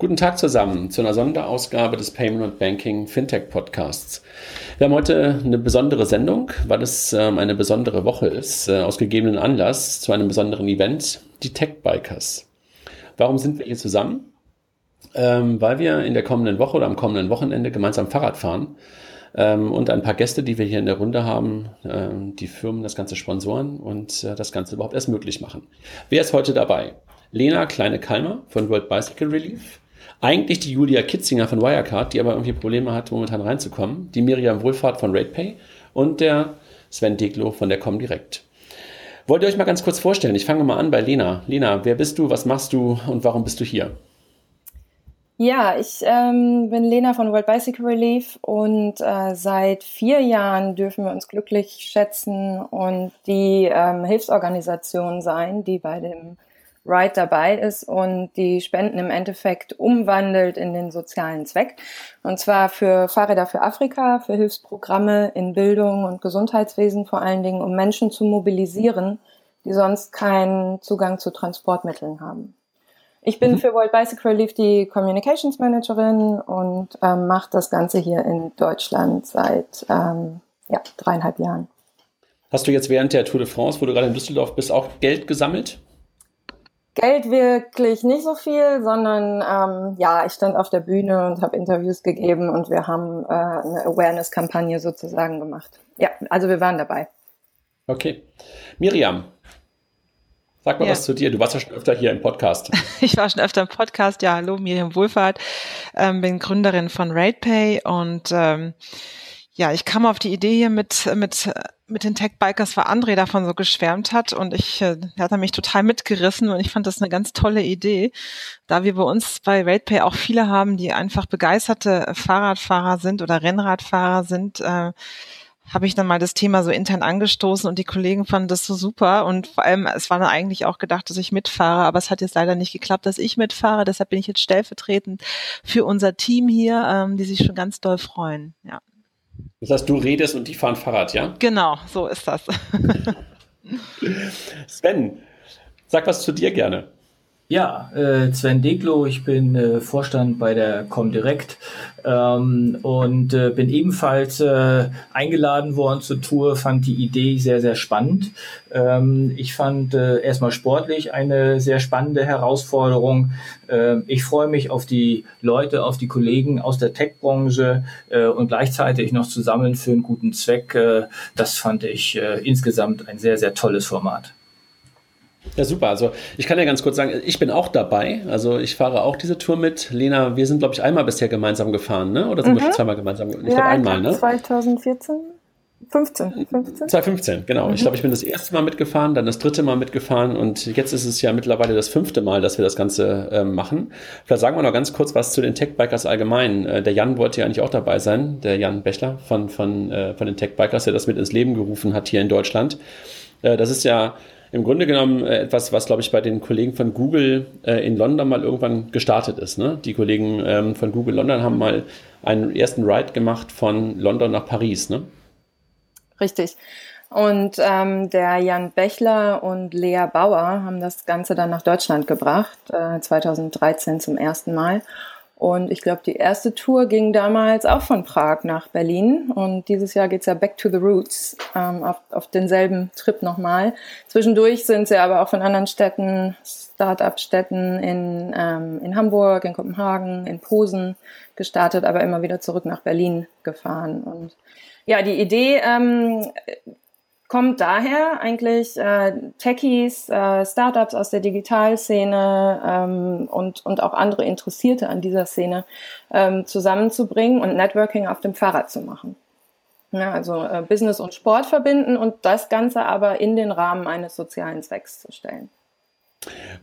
Guten Tag zusammen zu einer Sonderausgabe des Payment und Banking Fintech Podcasts. Wir haben heute eine besondere Sendung, weil es ähm, eine besondere Woche ist, äh, aus gegebenen Anlass zu einem besonderen Event, die Tech Bikers. Warum sind wir hier zusammen? Ähm, weil wir in der kommenden Woche oder am kommenden Wochenende gemeinsam Fahrrad fahren ähm, und ein paar Gäste, die wir hier in der Runde haben, die Firmen das Ganze sponsoren und äh, das Ganze überhaupt erst möglich machen. Wer ist heute dabei? Lena Kleine-Kalmer von World Bicycle Relief, eigentlich die Julia Kitzinger von Wirecard, die aber irgendwie Probleme hat, momentan reinzukommen. Die Miriam Wohlfahrt von RatePay und der Sven Deglo von der Comdirect. Wollt ihr euch mal ganz kurz vorstellen? Ich fange mal an bei Lena. Lena, wer bist du, was machst du und warum bist du hier? Ja, ich ähm, bin Lena von World Bicycle Relief und äh, seit vier Jahren dürfen wir uns glücklich schätzen und die ähm, Hilfsorganisation sein, die bei dem Ride dabei ist und die Spenden im Endeffekt umwandelt in den sozialen Zweck. Und zwar für Fahrräder für Afrika, für Hilfsprogramme in Bildung und Gesundheitswesen vor allen Dingen, um Menschen zu mobilisieren, die sonst keinen Zugang zu Transportmitteln haben. Ich bin mhm. für World Bicycle Relief die Communications Managerin und ähm, mache das Ganze hier in Deutschland seit ähm, ja, dreieinhalb Jahren. Hast du jetzt während der Tour de France, wo du gerade in Düsseldorf bist, auch Geld gesammelt? Geld wirklich nicht so viel, sondern ähm, ja, ich stand auf der Bühne und habe Interviews gegeben und wir haben äh, eine Awareness-Kampagne sozusagen gemacht. Ja, also wir waren dabei. Okay. Miriam, sag mal ja. was zu dir. Du warst ja schon öfter hier im Podcast. ich war schon öfter im Podcast. Ja, hallo, Miriam Wohlfahrt. Ähm, bin Gründerin von RatePay und ähm, ja, ich kam auf die Idee hier mit, mit, mit den Tech-Bikers, weil André davon so geschwärmt hat und ich, äh, hat er mich total mitgerissen und ich fand das eine ganz tolle Idee, da wir bei uns bei RatePay auch viele haben, die einfach begeisterte Fahrradfahrer sind oder Rennradfahrer sind, äh, habe ich dann mal das Thema so intern angestoßen und die Kollegen fanden das so super und vor allem, es war dann eigentlich auch gedacht, dass ich mitfahre, aber es hat jetzt leider nicht geklappt, dass ich mitfahre, deshalb bin ich jetzt stellvertretend für unser Team hier, ähm, die sich schon ganz doll freuen, ja. Das heißt, du redest und die fahren Fahrrad, ja? Genau, so ist das. Sven, sag was zu dir gerne. Ja, äh, Sven Deglo, ich bin äh, Vorstand bei der Comdirect ähm, und äh, bin ebenfalls äh, eingeladen worden zur Tour, fand die Idee sehr, sehr spannend. Ähm, ich fand äh, erstmal sportlich eine sehr spannende Herausforderung. Äh, ich freue mich auf die Leute, auf die Kollegen aus der Tech-Branche äh, und gleichzeitig noch zusammen für einen guten Zweck. Äh, das fand ich äh, insgesamt ein sehr, sehr tolles Format. Ja, super. Also ich kann ja ganz kurz sagen, ich bin auch dabei. Also ich fahre auch diese Tour mit. Lena, wir sind, glaube ich, einmal bisher gemeinsam gefahren, ne? Oder sind mhm. wir schon zweimal gemeinsam? Ich ja, glaube einmal, ne? 2014. 15, 15? 2015, genau. Mhm. Ich glaube, ich bin das erste Mal mitgefahren, dann das dritte Mal mitgefahren und jetzt ist es ja mittlerweile das fünfte Mal, dass wir das Ganze äh, machen. Vielleicht sagen wir noch ganz kurz was zu den Tech-Bikers allgemein. Äh, der Jan wollte ja eigentlich auch dabei sein, der Jan Bechler von, von, äh, von den Tech-Bikers, der das mit ins Leben gerufen hat hier in Deutschland. Äh, das ist ja im Grunde genommen äh, etwas, was, glaube ich, bei den Kollegen von Google äh, in London mal irgendwann gestartet ist. Ne? Die Kollegen ähm, von Google London haben mal einen ersten Ride gemacht von London nach Paris. Ne? Richtig. Und ähm, der Jan Bechler und Lea Bauer haben das Ganze dann nach Deutschland gebracht, äh, 2013 zum ersten Mal. Und ich glaube, die erste Tour ging damals auch von Prag nach Berlin. Und dieses Jahr geht's ja Back to the Roots ähm, auf, auf denselben Trip nochmal. Zwischendurch sind sie aber auch von anderen Städten, Start-up-Städten in, ähm, in Hamburg, in Kopenhagen, in Posen gestartet, aber immer wieder zurück nach Berlin gefahren. Und ja, die Idee ähm, kommt daher eigentlich äh, Techies, äh, Startups aus der Digitalszene ähm, und, und auch andere Interessierte an dieser Szene ähm, zusammenzubringen und Networking auf dem Fahrrad zu machen. Ja, also äh, Business und Sport verbinden und das Ganze aber in den Rahmen eines sozialen Zwecks zu stellen.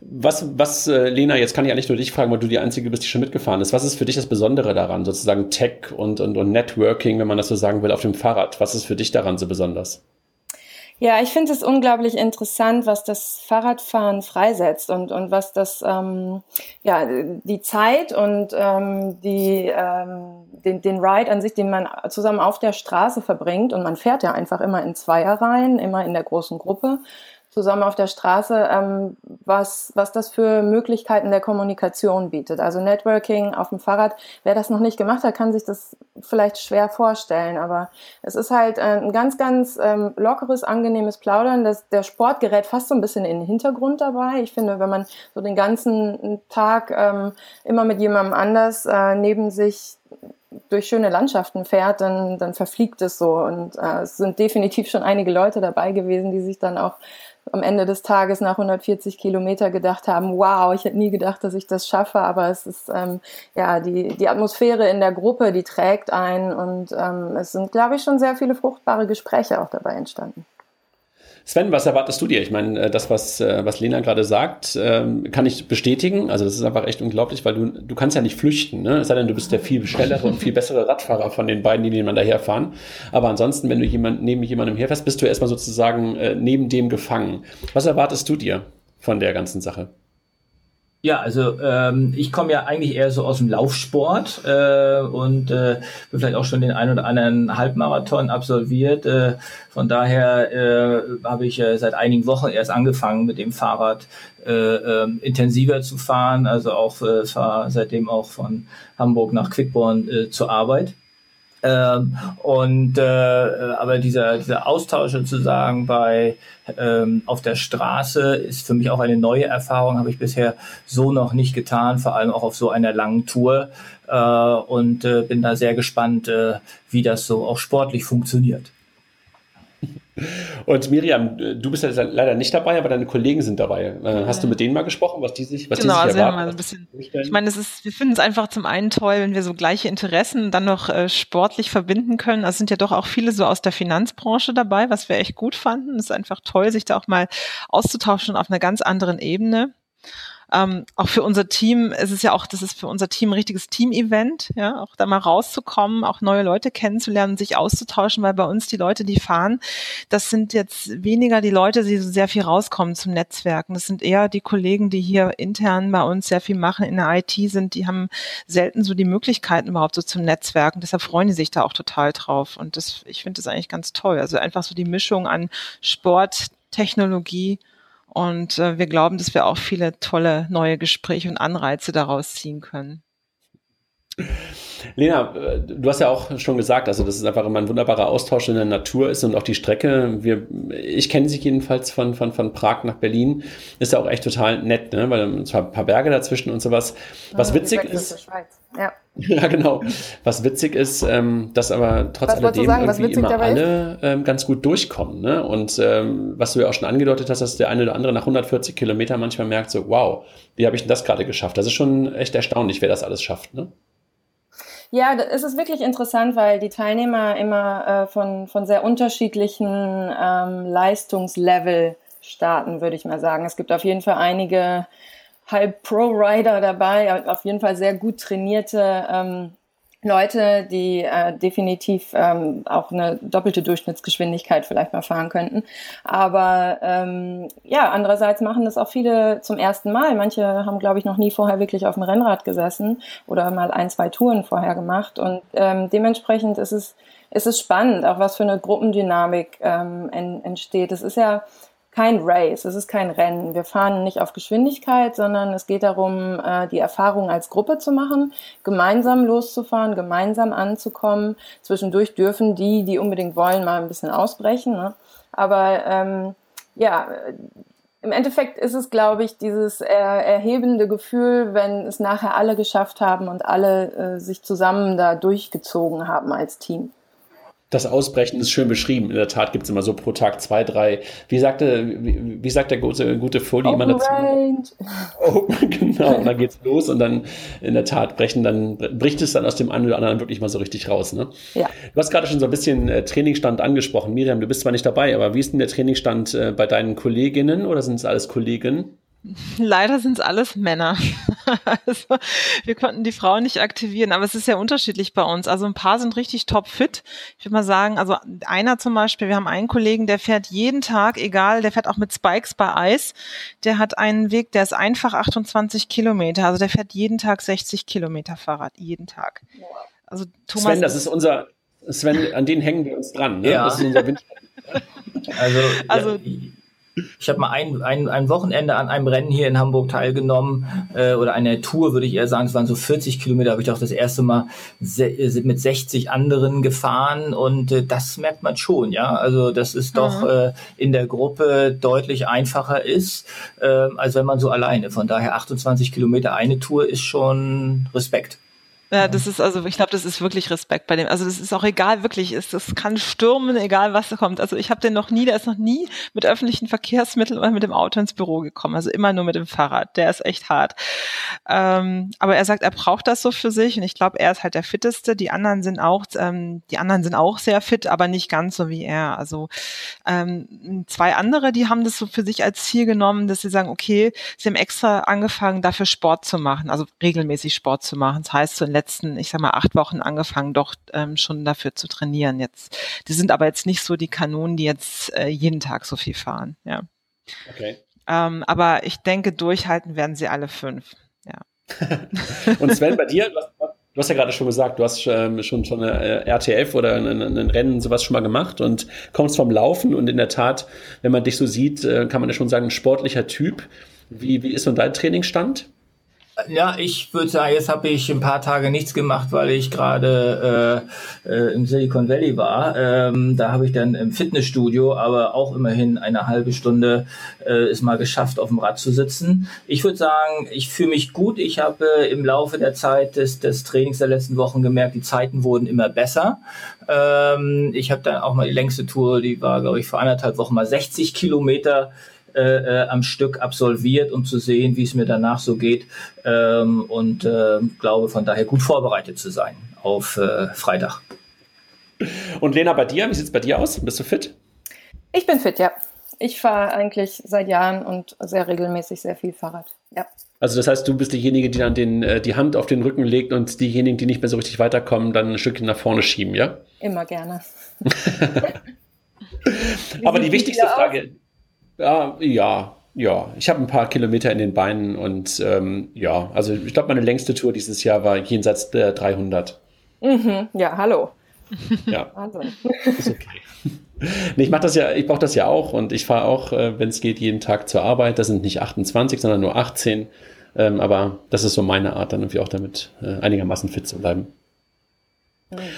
Was, was, äh, Lena, jetzt kann ich eigentlich nur dich fragen, weil du die Einzige bist, die schon mitgefahren ist. Was ist für dich das Besondere daran, sozusagen Tech und, und, und Networking, wenn man das so sagen will, auf dem Fahrrad? Was ist für dich daran so besonders? Ja, ich finde es unglaublich interessant, was das Fahrradfahren freisetzt und, und was das, ähm, ja, die Zeit und ähm, die, ähm, den, den Ride an sich, den man zusammen auf der Straße verbringt. Und man fährt ja einfach immer in Zweierreihen, immer in der großen Gruppe zusammen auf der Straße, ähm, was, was das für Möglichkeiten der Kommunikation bietet. Also Networking auf dem Fahrrad. Wer das noch nicht gemacht hat, kann sich das vielleicht schwer vorstellen. Aber es ist halt äh, ein ganz, ganz ähm, lockeres, angenehmes Plaudern. Das, der Sport gerät fast so ein bisschen in den Hintergrund dabei. Ich finde, wenn man so den ganzen Tag ähm, immer mit jemandem anders äh, neben sich durch schöne Landschaften fährt, dann, dann verfliegt es so. Und äh, es sind definitiv schon einige Leute dabei gewesen, die sich dann auch am Ende des Tages nach 140 Kilometer gedacht haben, wow, ich hätte nie gedacht, dass ich das schaffe, aber es ist ähm, ja die, die Atmosphäre in der Gruppe, die trägt ein und ähm, es sind, glaube ich, schon sehr viele fruchtbare Gespräche auch dabei entstanden. Sven, was erwartest du dir? Ich meine, äh, das, was, äh, was Lena gerade sagt, ähm, kann ich bestätigen. Also das ist einfach echt unglaublich, weil du, du kannst ja nicht flüchten. Ne? Es sei denn, du bist der viel schnellere und viel bessere Radfahrer von den beiden, die nebeneinander herfahren. Aber ansonsten, wenn du jemand, neben jemandem herfährst, bist du erstmal sozusagen äh, neben dem gefangen. Was erwartest du dir von der ganzen Sache? Ja, also ähm, ich komme ja eigentlich eher so aus dem Laufsport äh, und äh, vielleicht auch schon den ein oder anderen Halbmarathon absolviert. Äh, von daher äh, habe ich äh, seit einigen Wochen erst angefangen mit dem Fahrrad äh, äh, intensiver zu fahren. Also auch äh, fahre seitdem auch von Hamburg nach Quickborn äh, zur Arbeit. Ähm, und äh, aber dieser, dieser Austausch sozusagen bei ähm, auf der Straße ist für mich auch eine neue Erfahrung, habe ich bisher so noch nicht getan, vor allem auch auf so einer langen Tour. Äh, und äh, bin da sehr gespannt, äh, wie das so auch sportlich funktioniert. Und Miriam, du bist ja leider nicht dabei, aber deine Kollegen sind dabei. Äh, hast du mit denen mal gesprochen, was die sich, was genau, die sich also erwarten? Mal ein bisschen, ich meine, es ist, wir finden es einfach zum einen toll, wenn wir so gleiche Interessen dann noch äh, sportlich verbinden können. Also sind ja doch auch viele so aus der Finanzbranche dabei, was wir echt gut fanden. Es ist einfach toll, sich da auch mal auszutauschen auf einer ganz anderen Ebene. Ähm, auch für unser Team ist es ja auch, das ist für unser Team ein richtiges Team-Event, ja, auch da mal rauszukommen, auch neue Leute kennenzulernen, sich auszutauschen, weil bei uns die Leute, die fahren, das sind jetzt weniger die Leute, die so sehr viel rauskommen zum Netzwerken. Das sind eher die Kollegen, die hier intern bei uns sehr viel machen in der IT sind, die haben selten so die Möglichkeiten überhaupt so zum Netzwerken. Deshalb freuen die sich da auch total drauf. Und das, ich finde das eigentlich ganz toll. Also einfach so die Mischung an Sport, Technologie und äh, wir glauben, dass wir auch viele tolle neue Gespräche und Anreize daraus ziehen können. Lena, äh, du hast ja auch schon gesagt, also das ist einfach immer ein wunderbarer Austausch in der Natur ist und auch die Strecke. Wir, ich kenne sie jedenfalls von, von, von Prag nach Berlin. Ist ja auch echt total nett, ne? weil zwar ein paar Berge dazwischen und sowas. Was ja, witzig ist. Ja. ja, genau. Was witzig ist, ähm, dass aber trotz was alledem sagen, irgendwie immer alle ähm, ganz gut durchkommen. Ne? Und ähm, was du ja auch schon angedeutet hast, dass der eine oder andere nach 140 Kilometern manchmal merkt, so, wow, wie habe ich denn das gerade geschafft? Das ist schon echt erstaunlich, wer das alles schafft. Ne? Ja, es ist wirklich interessant, weil die Teilnehmer immer äh, von, von sehr unterschiedlichen ähm, Leistungslevel starten, würde ich mal sagen. Es gibt auf jeden Fall einige Halb-Pro-Rider dabei, auf jeden Fall sehr gut trainierte ähm, Leute, die äh, definitiv ähm, auch eine doppelte Durchschnittsgeschwindigkeit vielleicht mal fahren könnten. Aber ähm, ja, andererseits machen das auch viele zum ersten Mal. Manche haben, glaube ich, noch nie vorher wirklich auf dem Rennrad gesessen oder mal ein, zwei Touren vorher gemacht. Und ähm, dementsprechend ist es, ist es spannend, auch was für eine Gruppendynamik ähm, en, entsteht. Es ist ja kein Race, es ist kein Rennen. Wir fahren nicht auf Geschwindigkeit, sondern es geht darum, äh, die Erfahrung als Gruppe zu machen, gemeinsam loszufahren, gemeinsam anzukommen. Zwischendurch dürfen die, die unbedingt wollen, mal ein bisschen ausbrechen. Ne? Aber ähm, ja, im Endeffekt ist es, glaube ich, dieses erhebende Gefühl, wenn es nachher alle geschafft haben und alle äh, sich zusammen da durchgezogen haben als Team. Das Ausbrechen ist schön beschrieben. In der Tat gibt es immer so pro Tag zwei, drei. Wie sagte, wie, wie sagt der gute, gute Fully immer dazu? Range. Oh, genau, und dann geht's los und dann in der Tat brechen dann, bricht es dann aus dem einen oder anderen wirklich mal so richtig raus. Ne? Ja. Du hast gerade schon so ein bisschen äh, Trainingsstand angesprochen. Miriam, du bist zwar nicht dabei, aber wie ist denn der Trainingsstand äh, bei deinen Kolleginnen oder sind es alles Kolleginnen? Leider sind es alles Männer. also, wir konnten die Frauen nicht aktivieren, aber es ist sehr unterschiedlich bei uns. Also ein paar sind richtig top fit. Ich würde mal sagen, also einer zum Beispiel, wir haben einen Kollegen, der fährt jeden Tag, egal, der fährt auch mit Spikes bei Eis. Der hat einen Weg, der ist einfach 28 Kilometer. Also der fährt jeden Tag 60 Kilometer Fahrrad, jeden Tag. Also Thomas. Sven, das ist unser, Sven, an den hängen wir uns dran. Ne? Ja. Das ist unser also, also ja Ich habe mal ein, ein, ein Wochenende an einem Rennen hier in Hamburg teilgenommen äh, oder eine Tour, würde ich eher sagen. Es waren so 40 Kilometer, habe ich auch das erste Mal äh, mit 60 anderen gefahren und äh, das merkt man schon, ja. Also das ist mhm. doch äh, in der Gruppe deutlich einfacher ist, äh, als wenn man so alleine. Von daher 28 Kilometer eine Tour ist schon Respekt. Ja, das ist also, ich glaube, das ist wirklich Respekt bei dem. Also das ist auch egal, wirklich, es, es kann stürmen, egal was da kommt. Also ich habe den noch nie, der ist noch nie mit öffentlichen Verkehrsmitteln oder mit dem Auto ins Büro gekommen. Also immer nur mit dem Fahrrad. Der ist echt hart. Ähm, aber er sagt, er braucht das so für sich und ich glaube, er ist halt der fitteste. Die anderen sind auch, ähm, die anderen sind auch sehr fit, aber nicht ganz so wie er. Also ähm, zwei andere, die haben das so für sich als Ziel genommen, dass sie sagen, okay, sie haben extra angefangen, dafür Sport zu machen, also regelmäßig Sport zu machen. Das heißt, so letzten, ich sag mal, acht Wochen angefangen, doch ähm, schon dafür zu trainieren jetzt. Die sind aber jetzt nicht so die Kanonen, die jetzt äh, jeden Tag so viel fahren, ja. Okay. Ähm, aber ich denke, durchhalten werden sie alle fünf, ja. Und Sven, bei dir, du hast ja gerade schon gesagt, du hast ähm, schon, schon eine äh, RTF oder ein, ein, Rennen, sowas schon mal gemacht und kommst vom Laufen und in der Tat, wenn man dich so sieht, äh, kann man ja schon sagen, ein sportlicher Typ. Wie, wie ist so dein Trainingsstand? Ja, ich würde sagen, jetzt habe ich ein paar Tage nichts gemacht, weil ich gerade äh, äh, im Silicon Valley war. Ähm, da habe ich dann im Fitnessstudio, aber auch immerhin eine halbe Stunde äh, ist mal geschafft, auf dem Rad zu sitzen. Ich würde sagen, ich fühle mich gut. Ich habe äh, im Laufe der Zeit des, des Trainings der letzten Wochen gemerkt, die Zeiten wurden immer besser. Ähm, ich habe dann auch mal die längste Tour, die war, glaube ich, vor anderthalb Wochen mal 60 Kilometer äh, äh, am Stück absolviert, um zu sehen, wie es mir danach so geht. Ähm, und äh, glaube von daher gut vorbereitet zu sein auf äh, Freitag. Und Lena, bei dir, wie sieht es bei dir aus? Bist du fit? Ich bin fit, ja. Ich fahre eigentlich seit Jahren und sehr regelmäßig sehr viel Fahrrad. Ja. Also das heißt, du bist diejenige, die dann den, äh, die Hand auf den Rücken legt und diejenigen, die nicht mehr so richtig weiterkommen, dann ein Stückchen nach vorne schieben, ja? Immer gerne. Aber die wichtigste Frage, ja, ja, ja. Ich habe ein paar Kilometer in den Beinen und ähm, ja, also ich glaube, meine längste Tour dieses Jahr war jenseits der 300. Mhm, ja, hallo. Ja. Wahnsinn. Ist okay. Nee, ich mache das ja, ich brauche das ja auch und ich fahre auch, äh, wenn es geht, jeden Tag zur Arbeit. Das sind nicht 28, sondern nur 18. Ähm, aber das ist so meine Art, dann irgendwie auch damit äh, einigermaßen fit zu bleiben.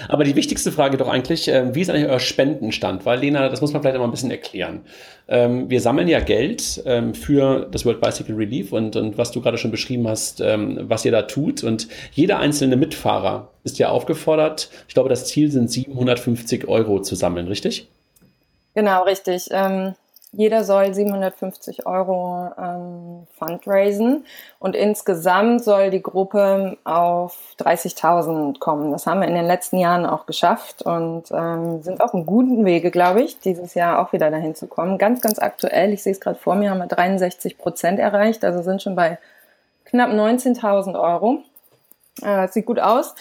Aber die wichtigste Frage doch eigentlich, äh, wie ist eigentlich euer Spendenstand? Weil Lena, das muss man vielleicht immer ein bisschen erklären. Ähm, wir sammeln ja Geld ähm, für das World Bicycle Relief und, und was du gerade schon beschrieben hast, ähm, was ihr da tut. Und jeder einzelne Mitfahrer ist ja aufgefordert, ich glaube, das Ziel sind 750 Euro zu sammeln, richtig? Genau, richtig. Ähm, jeder soll 750 Euro ähm, fundraisen und insgesamt soll die Gruppe auf 30.000 kommen. Das haben wir in den letzten Jahren auch geschafft und ähm, sind auf einem guten Wege, glaube ich, dieses Jahr auch wieder dahin zu kommen. Ganz, ganz aktuell, ich sehe es gerade vor mir, haben wir 63 Prozent erreicht, also sind schon bei knapp 19.000 Euro. Äh, sieht gut aus.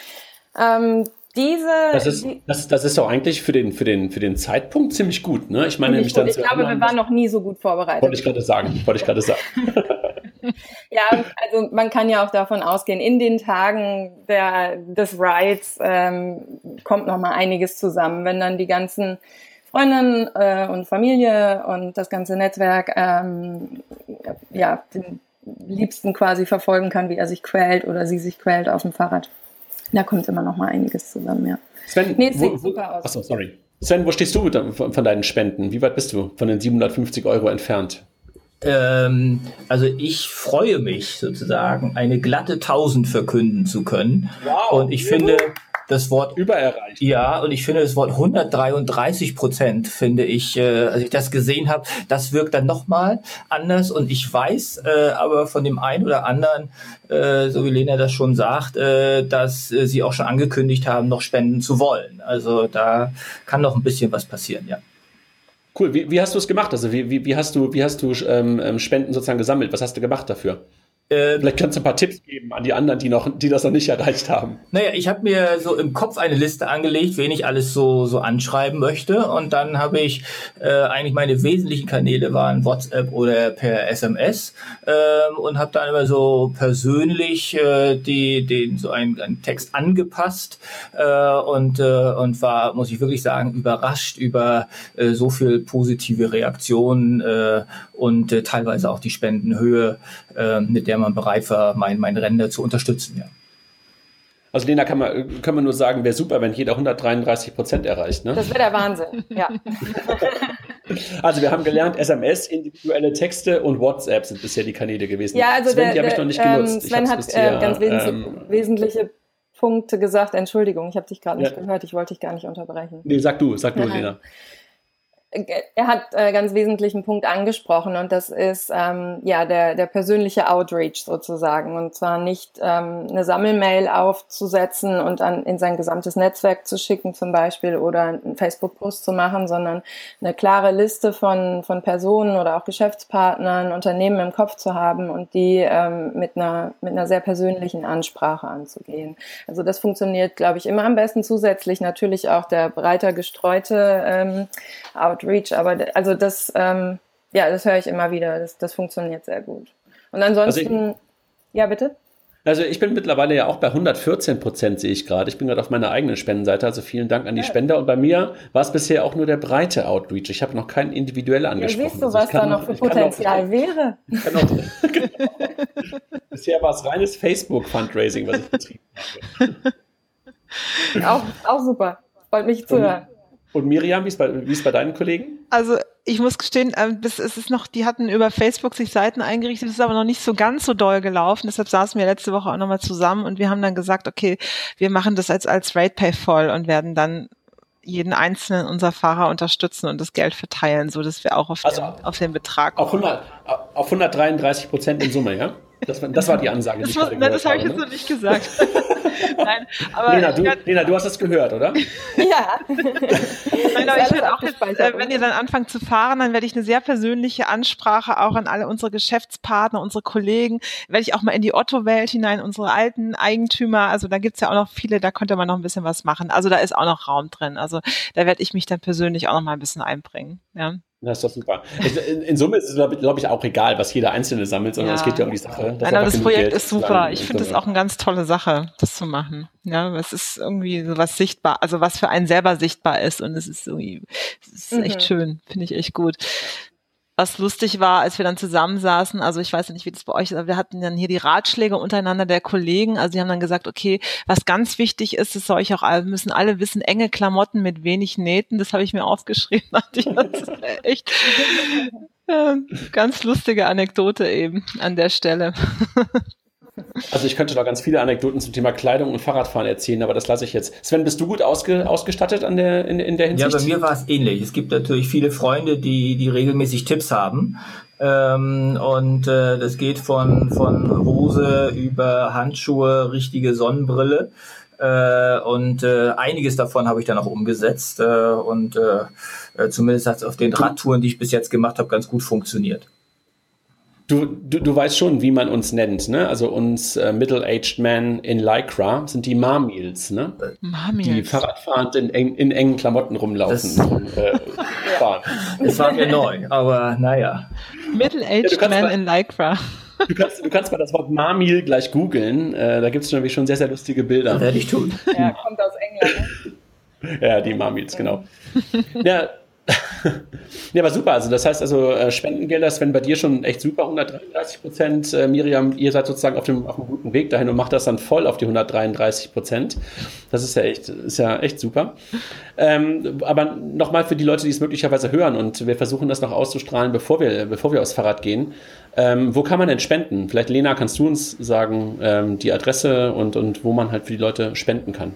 Ähm, diese. Das ist, das, das ist doch eigentlich für den, für, den, für den Zeitpunkt ziemlich gut, ne? Ich meine, nämlich dann Ich glaube, wir waren noch nie so gut vorbereitet. Wollte ich gerade sagen. Wollte ich gerade sagen. ja, also man kann ja auch davon ausgehen, in den Tagen der, des Rides ähm, kommt noch mal einiges zusammen, wenn dann die ganzen Freundinnen äh, und Familie und das ganze Netzwerk ähm, ja, den Liebsten quasi verfolgen kann, wie er sich quält oder sie sich quält auf dem Fahrrad. Da kommt immer noch mal einiges zusammen, ja. Sven, nee, wo, sieht super aus. Achso, sorry. Sven, wo stehst du von deinen Spenden? Wie weit bist du von den 750 Euro entfernt? Ähm, also ich freue mich sozusagen, eine glatte 1000 verkünden zu können. Wow. Und ich finde, das Wort übererreicht. Ja, und ich finde das Wort 133 Prozent finde ich, äh, als ich das gesehen habe, das wirkt dann nochmal anders. Und ich weiß äh, aber von dem einen oder anderen, äh, so wie Lena das schon sagt, äh, dass äh, sie auch schon angekündigt haben, noch spenden zu wollen. Also da kann noch ein bisschen was passieren, ja. Cool. Wie, wie hast du es gemacht? Also wie, wie, wie hast du, wie hast du ähm, ähm Spenden sozusagen gesammelt? Was hast du gemacht dafür? Äh, Vielleicht kannst du ein paar Tipps geben an die anderen, die, noch, die das noch nicht erreicht haben. Naja, ich habe mir so im Kopf eine Liste angelegt, wen ich alles so, so anschreiben möchte. Und dann habe ich äh, eigentlich meine wesentlichen Kanäle waren WhatsApp oder per SMS ähm, und habe dann immer so persönlich äh, die, den, so einen, einen Text angepasst äh, und, äh, und war, muss ich wirklich sagen, überrascht über äh, so viel positive Reaktionen äh, und äh, teilweise auch die Spendenhöhe, äh, mit der man bereit war, mein, mein Rennen zu unterstützen. Ja. Also Lena, kann man, kann man nur sagen, wäre super, wenn jeder 133 Prozent erreicht. Ne? Das wäre der Wahnsinn, ja. also wir haben gelernt, SMS, individuelle Texte und WhatsApp sind bisher die Kanäle gewesen. Ja, also Sven, der, die habe ich noch nicht genutzt. Ähm, Sven hat bisher, äh, ganz ähm, wesentliche Punkte gesagt. Entschuldigung, ich habe dich gerade nicht ja. gehört. Ich wollte dich gar nicht unterbrechen. Nee, sag du, sag du, Lena er hat äh, ganz wesentlichen Punkt angesprochen und das ist ähm, ja der, der persönliche Outreach sozusagen und zwar nicht ähm, eine Sammelmail aufzusetzen und an, in sein gesamtes Netzwerk zu schicken zum Beispiel oder einen Facebook-Post zu machen, sondern eine klare Liste von, von Personen oder auch Geschäftspartnern, Unternehmen im Kopf zu haben und die ähm, mit, einer, mit einer sehr persönlichen Ansprache anzugehen. Also das funktioniert, glaube ich, immer am besten zusätzlich natürlich auch der breiter gestreute ähm, aber also das, ähm, ja, das höre ich immer wieder. Das, das funktioniert sehr gut. Und ansonsten, also ich, ja, bitte? Also ich bin mittlerweile ja auch bei 114 Prozent, sehe ich gerade. Ich bin gerade auf meiner eigenen Spendenseite, also vielen Dank an die ja. Spender. Und bei mir war es bisher auch nur der breite Outreach. Ich habe noch keinen individuell angesprochen. Ja, siehst du, also was da noch für Potenzial noch, wäre? Auch, genau. bisher war es reines Facebook-Fundraising, was ich betrieben habe. auch, auch super. Freut mich zu hören. Und Miriam, wie ist bei, wie ist bei deinen Kollegen? Also ich muss gestehen, ähm, es ist noch, die hatten über Facebook sich Seiten eingerichtet, das ist aber noch nicht so ganz so doll gelaufen. Deshalb saßen wir letzte Woche auch nochmal zusammen und wir haben dann gesagt, okay, wir machen das als, als RatePay voll und werden dann jeden einzelnen unserer Fahrer unterstützen und das Geld verteilen, so dass wir auch auf, also den, auf den Betrag auf, 100, auf 133 Prozent in Summe, ja? Das, das war die Ansage. Das, nein, das habe ich jetzt ne? noch nicht gesagt. nein, aber Lena, du, kann, Lena, du hast es gehört, oder? ja. nein, aber ich werde auch, äh, wenn ihr dann anfangt zu fahren, dann werde ich eine sehr persönliche Ansprache auch an alle unsere Geschäftspartner, unsere Kollegen, werde ich auch mal in die Otto-Welt hinein, unsere alten Eigentümer, also da gibt's ja auch noch viele, da könnte man noch ein bisschen was machen. Also da ist auch noch Raum drin. Also da werde ich mich dann persönlich auch noch mal ein bisschen einbringen. Ja. Das ist doch super. In, in Summe ist es, glaube glaub ich, auch egal, was jeder Einzelne sammelt, sondern ja. es geht ja um die Sache. Nein, aber das Projekt Geld ist super. Ich finde das auch eine ganz tolle Sache, das zu machen. Ja, es ist irgendwie so was sichtbar, also was für einen selber sichtbar ist und es ist irgendwie, es ist mhm. echt schön, finde ich echt gut was lustig war, als wir dann zusammensaßen, also ich weiß ja nicht, wie das bei euch ist, aber wir hatten dann hier die Ratschläge untereinander der Kollegen, also die haben dann gesagt, okay, was ganz wichtig ist, es soll ich auch alle, müssen alle wissen, enge Klamotten mit wenig Nähten, das habe ich mir aufgeschrieben, das ist echt äh, ganz lustige Anekdote eben an der Stelle. Also ich könnte noch ganz viele Anekdoten zum Thema Kleidung und Fahrradfahren erzählen, aber das lasse ich jetzt. Sven, bist du gut ausge, ausgestattet an der, in, in der Hinsicht? Ja, bei mir war es ähnlich. Es gibt natürlich viele Freunde, die, die regelmäßig Tipps haben. Ähm, und äh, das geht von, von Hose über Handschuhe, richtige Sonnenbrille. Äh, und äh, einiges davon habe ich dann auch umgesetzt. Äh, und äh, äh zumindest hat es auf den Radtouren, die ich bis jetzt gemacht habe, ganz gut funktioniert. Du, du, du weißt schon, wie man uns nennt, ne? Also uns äh, Middle-Aged Men in Lycra sind die Marmils, ne? Marmils. Die Fahrradfahrend in, eng, in engen Klamotten rumlaufen das, und äh, fahren. Das war mir neu, aber naja. Middle-Aged ja, Men in Lycra. Du kannst, du kannst mal das Wort Marmil gleich googeln. Äh, da gibt es schon, schon sehr, sehr lustige Bilder. Das werde ich tun. Ja, kommt aus England. Ne? Ja, die Marmils, genau. Ja, ja, aber super. Also das heißt also äh, Spendengelder, Sven, bei dir schon echt super, 133 Prozent. Äh, Miriam, ihr seid sozusagen auf dem, auf dem guten Weg dahin und macht das dann voll auf die 133 Prozent. Das ist ja echt, ist ja echt super. Ähm, aber nochmal für die Leute, die es möglicherweise hören und wir versuchen das noch auszustrahlen, bevor wir, bevor wir aufs Fahrrad gehen. Ähm, wo kann man denn spenden? Vielleicht Lena, kannst du uns sagen, ähm, die Adresse und, und wo man halt für die Leute spenden kann?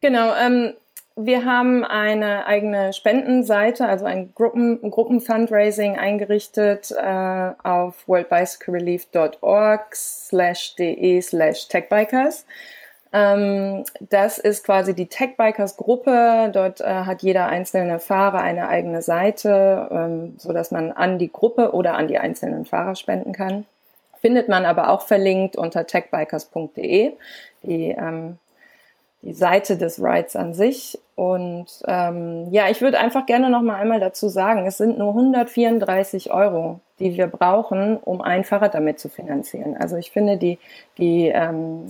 Genau, ähm, wir haben eine eigene Spendenseite, also ein Gruppen, Gruppenfundraising eingerichtet äh, auf worldbicyclerelief.org slash de slash techbikers. Ähm, das ist quasi die Techbikers Gruppe. Dort äh, hat jeder einzelne Fahrer eine eigene Seite, ähm, so dass man an die Gruppe oder an die einzelnen Fahrer spenden kann. findet man aber auch verlinkt unter techbikers.de, die, ähm, die Seite des Rides an sich. Und ähm, ja, ich würde einfach gerne noch mal einmal dazu sagen, es sind nur 134 Euro, die wir brauchen, um ein Fahrrad damit zu finanzieren. Also ich finde, die, die, ähm,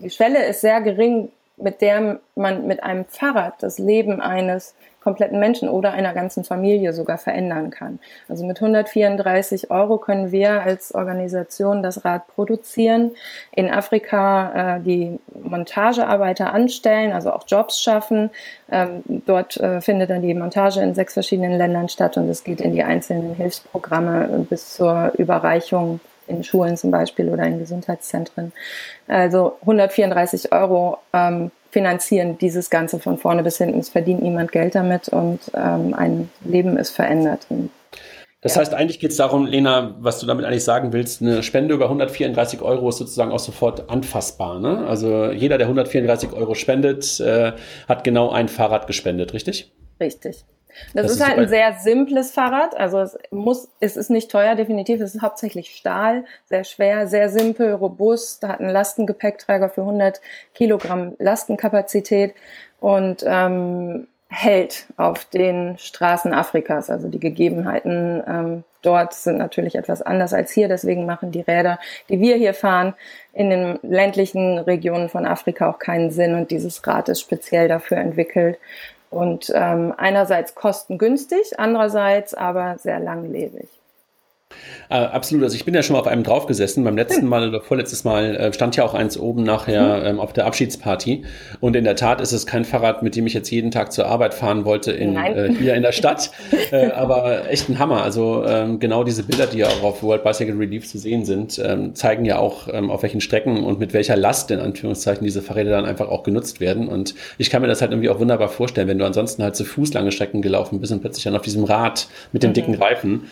die Schwelle ist sehr gering, mit der man mit einem Fahrrad das Leben eines kompletten Menschen oder einer ganzen Familie sogar verändern kann. Also mit 134 Euro können wir als Organisation das Rad produzieren, in Afrika äh, die Montagearbeiter anstellen, also auch Jobs schaffen. Ähm, dort äh, findet dann die Montage in sechs verschiedenen Ländern statt und es geht in die einzelnen Hilfsprogramme bis zur Überreichung in Schulen zum Beispiel oder in Gesundheitszentren. Also 134 Euro ähm, finanzieren dieses Ganze von vorne bis hinten. Es verdient niemand Geld damit und ähm, ein Leben ist verändert. Das heißt, eigentlich geht es darum, Lena, was du damit eigentlich sagen willst, eine Spende über 134 Euro ist sozusagen auch sofort anfassbar. Ne? Also jeder, der 134 Euro spendet, äh, hat genau ein Fahrrad gespendet, richtig? Richtig. Das, das ist, ist halt ein sehr simples Fahrrad. Also es muss, es ist nicht teuer, definitiv. Es ist hauptsächlich Stahl, sehr schwer, sehr simpel, robust. Hat einen Lastengepäckträger für 100 Kilogramm Lastenkapazität und ähm, hält auf den Straßen Afrikas. Also die Gegebenheiten ähm, dort sind natürlich etwas anders als hier. Deswegen machen die Räder, die wir hier fahren, in den ländlichen Regionen von Afrika auch keinen Sinn. Und dieses Rad ist speziell dafür entwickelt, und ähm, einerseits kostengünstig, andererseits aber sehr langlebig. Äh, absolut. Also ich bin ja schon mal auf einem draufgesessen. Beim letzten Mal oder vorletztes Mal äh, stand ja auch eins oben nachher mhm. ähm, auf der Abschiedsparty. Und in der Tat ist es kein Fahrrad, mit dem ich jetzt jeden Tag zur Arbeit fahren wollte in, äh, hier in der Stadt. äh, aber echt ein Hammer. Also ähm, genau diese Bilder, die ja auch auf World Bicycle Relief zu sehen sind, ähm, zeigen ja auch, ähm, auf welchen Strecken und mit welcher Last in Anführungszeichen diese Fahrräder dann einfach auch genutzt werden. Und ich kann mir das halt irgendwie auch wunderbar vorstellen, wenn du ansonsten halt zu Fuß lange Strecken gelaufen bist und plötzlich dann auf diesem Rad mit dem mhm. dicken Reifen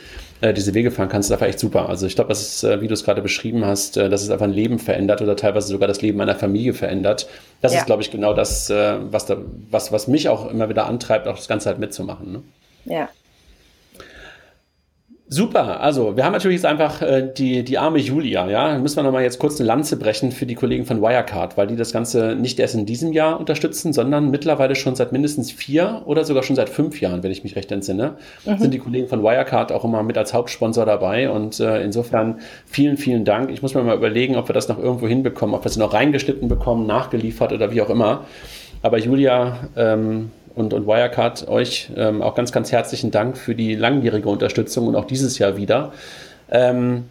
äh, diese Wege fahren kannst, das war echt super. Also ich glaube, das ist, äh, wie du es gerade beschrieben hast, äh, dass es einfach ein Leben verändert oder teilweise sogar das Leben einer Familie verändert. Das ja. ist, glaube ich, genau das, was, da, was, was mich auch immer wieder antreibt, auch das Ganze halt mitzumachen. Ne? Ja, Super, also wir haben natürlich jetzt einfach äh, die, die arme Julia, ja. Dann müssen wir nochmal jetzt kurz eine Lanze brechen für die Kollegen von Wirecard, weil die das Ganze nicht erst in diesem Jahr unterstützen, sondern mittlerweile schon seit mindestens vier oder sogar schon seit fünf Jahren, wenn ich mich recht entsinne, mhm. sind die Kollegen von Wirecard auch immer mit als Hauptsponsor dabei. Und äh, insofern vielen, vielen Dank. Ich muss mir mal überlegen, ob wir das noch irgendwo hinbekommen, ob wir es noch reingeschnitten bekommen, nachgeliefert oder wie auch immer. Aber Julia, ähm, und, und Wirecard euch ähm, auch ganz, ganz herzlichen Dank für die langjährige Unterstützung und auch dieses Jahr wieder. Ähm,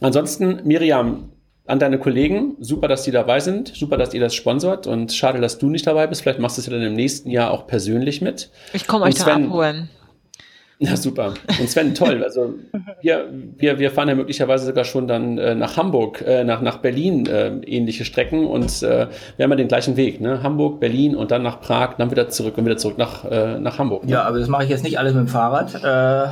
ansonsten, Miriam, an deine Kollegen, super, dass die dabei sind, super, dass ihr das sponsort und schade, dass du nicht dabei bist. Vielleicht machst du es ja dann im nächsten Jahr auch persönlich mit. Ich komme euch da abholen. Ja, super. Und Sven, toll. Also wir, wir, wir fahren ja möglicherweise sogar schon dann äh, nach Hamburg, äh, nach, nach Berlin äh, ähnliche Strecken und äh, wir haben ja den gleichen Weg. Ne? Hamburg, Berlin und dann nach Prag, dann wieder zurück und wieder zurück nach, äh, nach Hamburg. Ne? Ja, aber das mache ich jetzt nicht alles mit dem Fahrrad. Äh,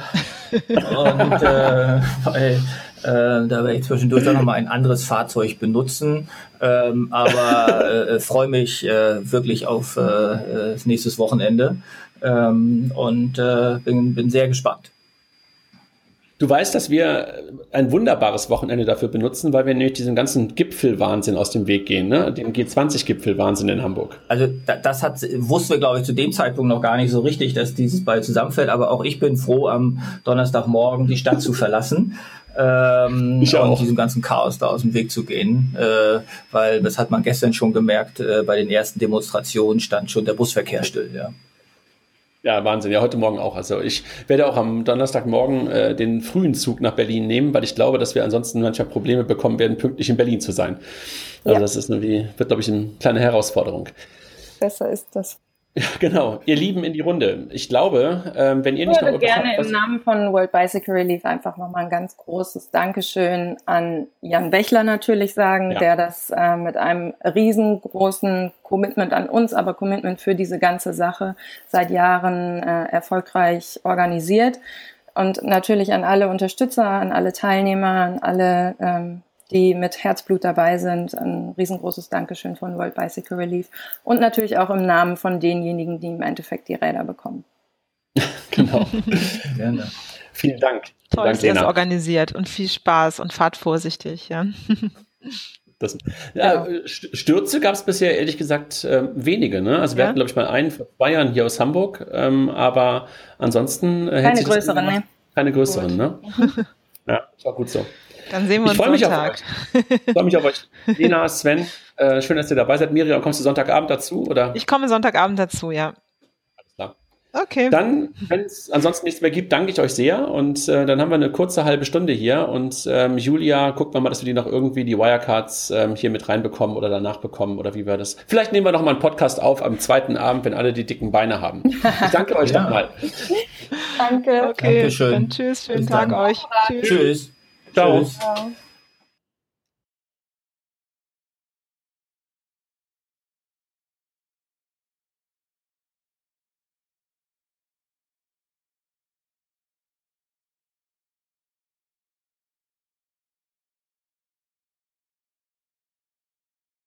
und äh, weil äh, da werde ich zwischendurch dann nochmal ein anderes Fahrzeug benutzen. Ähm, aber äh, freue mich äh, wirklich auf äh, das nächste Wochenende ähm, und äh, bin, bin sehr gespannt. Du weißt, dass wir ein wunderbares Wochenende dafür benutzen, weil wir nämlich diesen ganzen Gipfelwahnsinn aus dem Weg gehen, ne? den G20-Gipfelwahnsinn in Hamburg. Also das hat, wussten wir, glaube ich, zu dem Zeitpunkt noch gar nicht so richtig, dass dieses bald zusammenfällt. Aber auch ich bin froh, am Donnerstagmorgen die Stadt zu verlassen. Ähm, ich auch. und diesem ganzen Chaos da aus dem Weg zu gehen, äh, weil das hat man gestern schon gemerkt, äh, bei den ersten Demonstrationen stand schon der Busverkehr still. Ja. Ja, Wahnsinn. Ja, heute Morgen auch. Also ich werde auch am Donnerstagmorgen äh, den frühen Zug nach Berlin nehmen, weil ich glaube, dass wir ansonsten manchmal Probleme bekommen werden, pünktlich in Berlin zu sein. Also ja. das ist irgendwie, wird, glaube ich, eine kleine Herausforderung. Besser ist das. Ja, genau. Ihr Lieben in die Runde. Ich glaube, ähm, wenn ihr nicht noch... Ich würde gerne habt, im Namen von World Bicycle Relief einfach nochmal ein ganz großes Dankeschön an Jan Bechler natürlich sagen, ja. der das äh, mit einem riesengroßen Commitment an uns, aber Commitment für diese ganze Sache seit Jahren äh, erfolgreich organisiert. Und natürlich an alle Unterstützer, an alle Teilnehmer, an alle ähm, die mit Herzblut dabei sind. Ein riesengroßes Dankeschön von World Bicycle Relief und natürlich auch im Namen von denjenigen, die im Endeffekt die Räder bekommen. genau. Gerne. Vielen Dank. Toll, dass ihr das organisiert und viel Spaß und fahrt vorsichtig. Ja. Das, ja, genau. Stürze gab es bisher ehrlich gesagt äh, wenige. Ne? Also wir ja. hatten, glaube ich, mal einen vor zwei Jahren hier aus Hamburg, ähm, aber ansonsten äh, keine größeren, ne? Keine größeren, gut. ne? ja, war gut so. Dann sehen wir ich uns mich Sonntag. Ich freue mich auf euch. Lena, Sven, äh, schön, dass ihr dabei seid. Miriam, kommst du Sonntagabend dazu? Oder? Ich komme Sonntagabend dazu, ja. Okay. Dann, wenn es ansonsten nichts mehr gibt, danke ich euch sehr. Und äh, dann haben wir eine kurze halbe Stunde hier. Und ähm, Julia, gucken wir mal, dass wir die noch irgendwie die Wirecards ähm, hier mit reinbekommen oder danach bekommen oder wie wir das. Vielleicht nehmen wir noch mal einen Podcast auf am zweiten Abend, wenn alle die dicken Beine haben. Ich danke euch ja. nochmal. Danke. Okay, Dankeschön. Dann tschüss, schönen Bis Tag dann. euch. Tschüss. Tschüss. Tchau. Tchau.